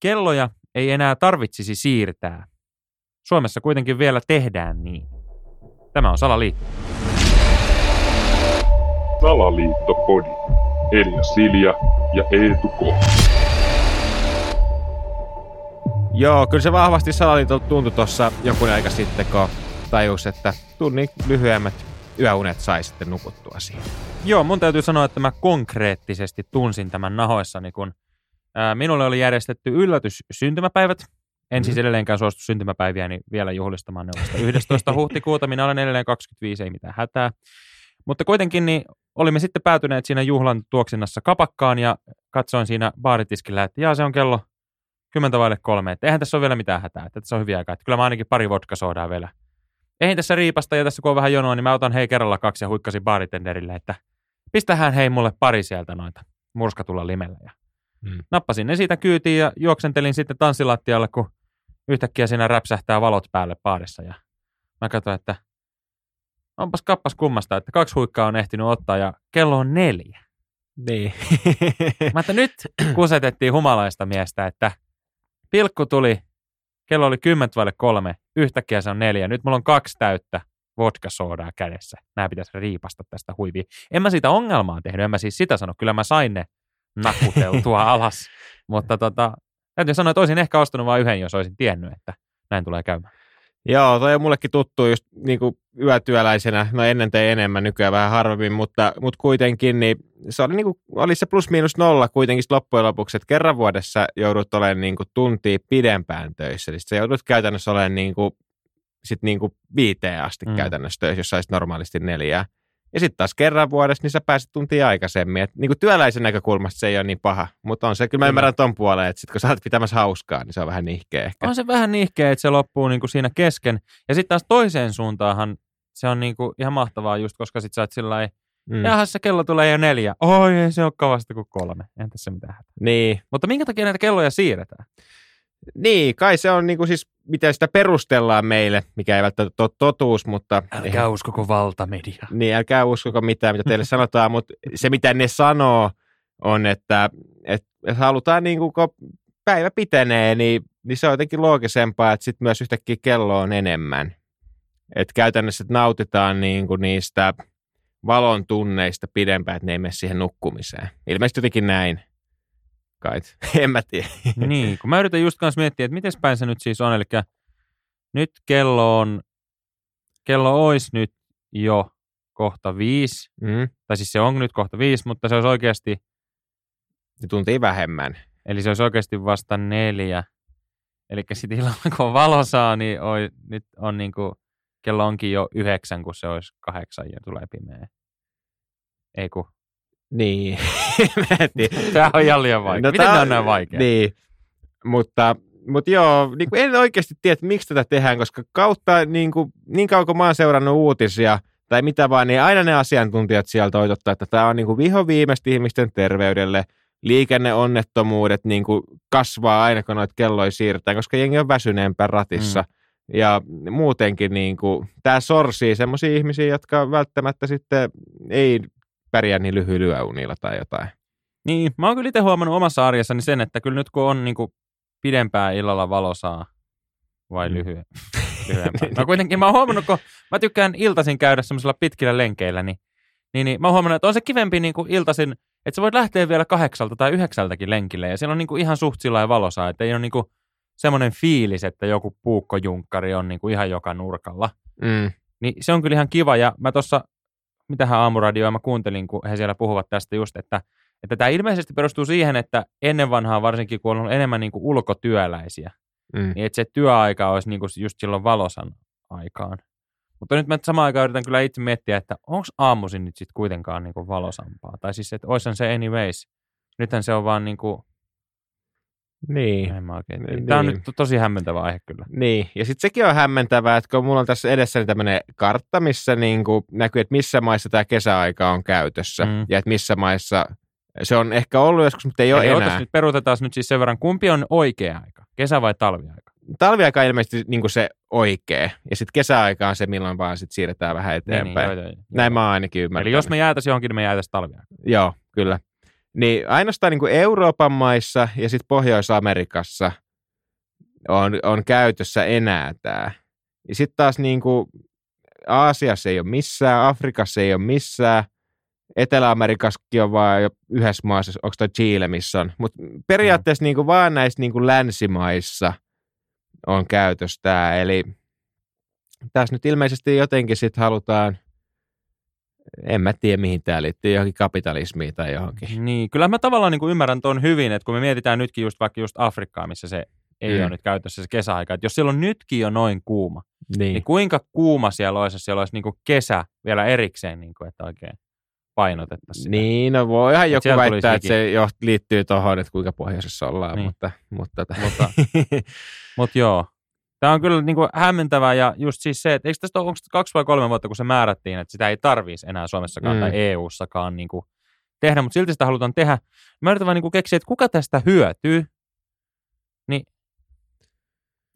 kelloja ei enää tarvitsisi siirtää. Suomessa kuitenkin vielä tehdään niin. Tämä on Salaliitto. Salaliittopodi. Elia Silja ja Eetu K. Joo, kyllä se vahvasti salaliitolta tuntui tuossa jonkun aika sitten, kun tajus, että tunnin lyhyemmät yöunet sai sitten nukuttua siihen. Joo, mun täytyy sanoa, että mä konkreettisesti tunsin tämän nahoissani, kun ää, minulle oli järjestetty yllätys syntymäpäivät. En siis edelleenkään suostu syntymäpäiviäni niin vielä juhlistamaan ne vasta 11. huhtikuuta. Minä olen edelleen 25, ei mitään hätää. Mutta kuitenkin niin olimme sitten päätyneet siinä juhlan tuoksinnassa kapakkaan ja katsoin siinä baaritiskillä, että jaa, se on kello kymmentä vaille kolme, että eihän tässä ole vielä mitään hätää, että tässä on hyviä aikaa, että kyllä mä ainakin pari vodka vielä. Eihän tässä riipasta ja tässä kun on vähän jonoa, niin mä otan hei kerralla kaksi ja huikkasin baritenderille, että pistähän hei mulle pari sieltä noita murskatulla limellä. Ja hmm. Nappasin ne siitä kyytiin ja juoksentelin sitten tanssilattialle, kun yhtäkkiä siinä räpsähtää valot päälle baarissa ja mä katsoin, että onpas kappas kummasta, että kaksi huikkaa on ehtinyt ottaa ja kello on neljä. Niin. mä että nyt kusetettiin humalaista miestä, että pilkku tuli, kello oli kymmentä vaille kolme, yhtäkkiä se on neljä. Nyt mulla on kaksi täyttä vodka-soodaa kädessä. Nämä pitäisi riipasta tästä huiviin. En mä siitä ongelmaa tehnyt, en mä siis sitä sano. Kyllä mä sain ne nakuteltua alas. Mutta tota, täytyy sanoa, että olisin ehkä ostanut vain yhden, jos olisin tiennyt, että näin tulee käymään. Joo, toi on mullekin tuttu just niin kuin yötyöläisenä, no ennen tein enemmän, nykyään vähän harvemmin, mutta, mutta kuitenkin niin se oli, niin kuin, oli se plus miinus nolla kuitenkin loppujen lopuksi, että kerran vuodessa joudut olemaan niin kuin tuntia pidempään töissä, eli sä joudut käytännössä olemaan niin kuin, sit niin kuin viiteen asti mm. käytännössä töissä, jos saisit normaalisti neljää. Ja sitten taas kerran vuodessa, niin sä pääset tuntia aikaisemmin. Et niin kuin työläisen näkökulmasta se ei ole niin paha, mutta on se, kyllä mä ymmärrän ton puoleen, että sit kun sä olet pitämässä hauskaa, niin se on vähän nihkeä ehkä. On se vähän nihkeä, että se loppuu niin kuin siinä kesken. Ja sitten taas toiseen suuntaanhan se on niin kuin ihan mahtavaa just, koska sit sä oot sillä Mm. Jaha, se kello tulee jo neljä. Oi, ei se ole kovasta kuin kolme. Entä se mitään Niin. Mutta minkä takia näitä kelloja siirretään? Niin, kai se on niin kuin siis, miten sitä perustellaan meille, mikä ei välttämättä ole totuus, mutta... Älkää eihän, uskoko valtamedia. Niin, älkää uskoko mitään, mitä teille sanotaan, mutta se, mitä ne sanoo, on, että, että halutaan niin kuin, kun päivä pitenee, niin, niin se on jotenkin loogisempaa, että sitten myös yhtäkkiä kello on enemmän. Että käytännössä että nautitaan niin kuin niistä valon tunneista pidempään, että ne ei mene siihen nukkumiseen. Ilmeisesti jotenkin näin. Kai, en mä tiedä. Niin, kun mä yritän just kanssa miettiä, että miten päin se nyt siis on. Eli nyt kello on, kello olisi nyt jo kohta viisi. Mm. Tai siis se on nyt kohta viisi, mutta se olisi oikeasti... Se tuntii vähemmän. Eli se olisi oikeasti vasta neljä. Eli sitten illalla, kun valo saa, niin oi, nyt on niin kuin, kello onkin jo yhdeksän, kun se olisi kahdeksan ja tulee pimeä. Ei kun. Niin. tämä on ihan liian vaikea. No, Miten tämä on näin vaikea? Niin, mutta, mutta joo, niin kuin en oikeasti tiedä, miksi tätä tehdään, koska kautta niin, kuin, niin kauan kuin mä oon seurannut uutisia tai mitä vaan, niin aina ne asiantuntijat sieltä toitottaa, että tämä on niin kuin viho viimeistä ihmisten terveydelle. Liikenneonnettomuudet niin kuin kasvaa aina, kun noita kelloja siirretään, koska jengi on väsyneempää ratissa. Mm. Ja muutenkin niin kuin, tämä sorsii sellaisia ihmisiä, jotka välttämättä sitten ei pärjää niin lyhyillä yöunilla tai jotain. Niin, mä oon kyllä itse huomannut omassa arjessani sen, että kyllä nyt kun on niin kuin pidempää illalla valosaa, vai mm. lyhyen, lyhyempää. No kuitenkin mä oon huomannut, kun mä tykkään iltaisin käydä semmoisilla pitkillä lenkeillä, niin, niin, niin mä oon huomannut, että on se kivempi niin kuin iltaisin, että sä voit lähteä vielä kahdeksalta tai yhdeksältäkin lenkille, ja siellä on niin kuin ihan suht sillä valosaa, että ei ole niin kuin semmoinen fiilis, että joku puukkojunkkari on niin kuin ihan joka nurkalla. Mm. Niin se on kyllä ihan kiva, ja mä tuossa mitähän aamuradioa mä kuuntelin, kun he siellä puhuvat tästä just, että, että tämä ilmeisesti perustuu siihen, että ennen vanhaa varsinkin, kun on ollut enemmän niin kuin ulkotyöläisiä, mm. niin että se työaika olisi niin kuin just silloin valosan aikaan. Mutta nyt mä samaan aikaan yritän kyllä itse miettiä, että onko aamuisin nyt sitten kuitenkaan niin kuin valosampaa. Tai siis, että olisihan se anyways. Nythän se on vaan niin kuin niin. En mä oikein. Niin. Tämä on nyt tosi hämmentävä aihe kyllä. Niin, ja sitten sekin on hämmentävää, että kun mulla on tässä edessäni tämmöinen kartta, missä niin kuin näkyy, että missä maissa tämä kesäaika on käytössä, mm. ja että missä maissa se on ehkä ollut joskus, mutta ei Eli ole enää. nyt peruutetaan nyt siis sen verran, kumpi on oikea aika, kesä- vai talviaika? Talviaika on ilmeisesti niin kuin se oikea, ja sitten kesäaika on se, milloin vaan sit siirretään vähän eteenpäin. Niin, niin, joo, joo, Näin mä ainakin ymmärrän. Eli jos me jäätäisiin johonkin, niin me jäätäisiin talviaika. Joo, kyllä. Niin ainoastaan niin kuin Euroopan maissa ja sitten Pohjois-Amerikassa on, on käytössä enää tämä. Ja sitten taas niin kuin Aasiassa ei ole missään, Afrikassa ei ole missään, Etelä-Amerikassakin on vaan jo yhdessä maassa, onko toi Chile, missä on. Mutta periaatteessa mm. niin kuin vaan näissä niin kuin länsimaissa on käytössä tämä. Eli tässä nyt ilmeisesti jotenkin sitten halutaan, en mä tiedä mihin tämä liittyy, johonkin kapitalismiin tai johonkin. Niin, kyllä mä tavallaan niin kuin ymmärrän tuon hyvin, että kun me mietitään nytkin just vaikka just Afrikkaa, missä se ei mm. ole nyt käytössä se kesäaika, että jos siellä on nytkin jo noin kuuma, niin, niin kuinka kuuma siellä olisi, jos siellä olisi niin kuin kesä vielä erikseen, niin kuin, että oikein painotettaisiin sitä. Niin, no voihan joku väittää, että se jo liittyy tuohon, että kuinka pohjoisessa ollaan, niin. mutta... Mutta, mutta, mutta joo, Tämä on kyllä niin kuin hämmentävää ja just siis se, että eikö tästä ole, onko kaksi vai kolme vuotta, kun se määrättiin, että sitä ei tarvitsisi enää Suomessakaan mm. tai EU-sakaan niin kuin tehdä, mutta silti sitä halutaan tehdä. Mä yritän vaan niin kuin keksiä, että kuka tästä hyötyy, niin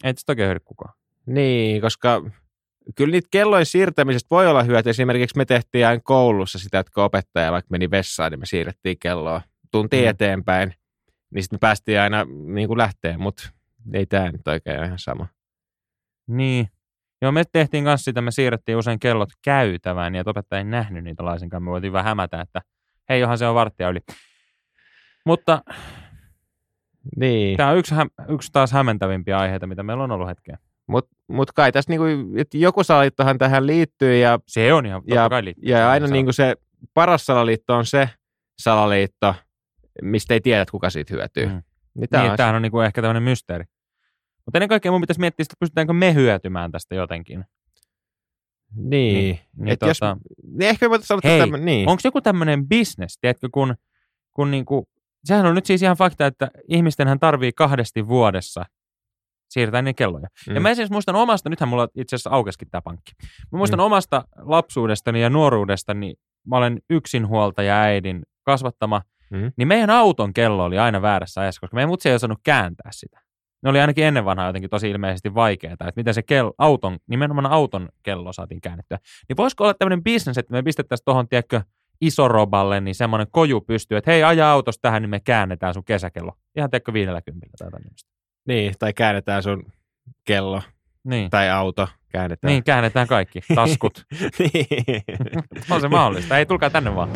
ei tästä oikein hyödy kukaan. Niin, koska kyllä niitä kellojen siirtämisestä voi olla hyötyä. Esimerkiksi me tehtiin aina koulussa sitä, että kun opettaja vaikka meni vessaan, niin me siirrettiin kelloa tunti mm. eteenpäin. Niin sitten me päästiin aina niin kuin lähteen, mutta ei tämä nyt oikein ihan sama. Niin. Joo, me tehtiin kanssa sitä, me siirrettiin usein kellot käytävään, ja että opettaja ei nähnyt niitä laisinkaan. Me voitiin vähän hämätä, että hei, johan se on varttia yli. Mutta niin. tämä on yksi, yksi taas hämmentävimpiä aiheita, mitä meillä on ollut hetkeä. Mutta mut kai tässä niinku, että joku salaliittohan tähän liittyy. Ja, se on ihan, ja, kai liittyy. Ja aina niinku se paras salaliitto on se salaliitto, mistä ei tiedä, kuka siitä hyötyy. Mm. Niin, niin tämähän on niinku ehkä tämmöinen mysteeri. Mutta ennen kaikkea mun pitäisi miettiä, että pystytäänkö me hyötymään tästä jotenkin. Niin. niin, niin tota, jos, niin ehkä voitaisiin sanoa, että tämän, niin. onko joku tämmöinen business, tiedätkö, kun, kun niinku, sehän on nyt siis ihan fakta, että ihmistenhän tarvii kahdesti vuodessa siirtää ne kelloja. Mm. Ja mä siis muistan omasta, nythän mulla itse asiassa aukeskin tämä pankki. Mä muistan mm. omasta lapsuudestani ja nuoruudestani, mä olen yksinhuoltaja äidin kasvattama, mm. niin meidän auton kello oli aina väärässä ajassa, koska meidän mutsi ei osannut kääntää sitä ne oli ainakin ennen vanhaa jotenkin tosi ilmeisesti vaikeaa, että miten se kel, auton, nimenomaan auton kello saatiin käännettyä. Niin voisiko olla tämmöinen bisnes, että me pistettäisiin tuohon, tiedätkö, isoroballe, niin semmoinen koju pystyy, että hei, aja autosta tähän, niin me käännetään sun kesäkello. Ihan tiedätkö, viidellä kympillä tai jotain Niin, tai käännetään sun kello. Niin. Tai auto käännetään. Niin, käännetään kaikki. Taskut. niin. on se mahdollista. Ei, tulkaa tänne vaan.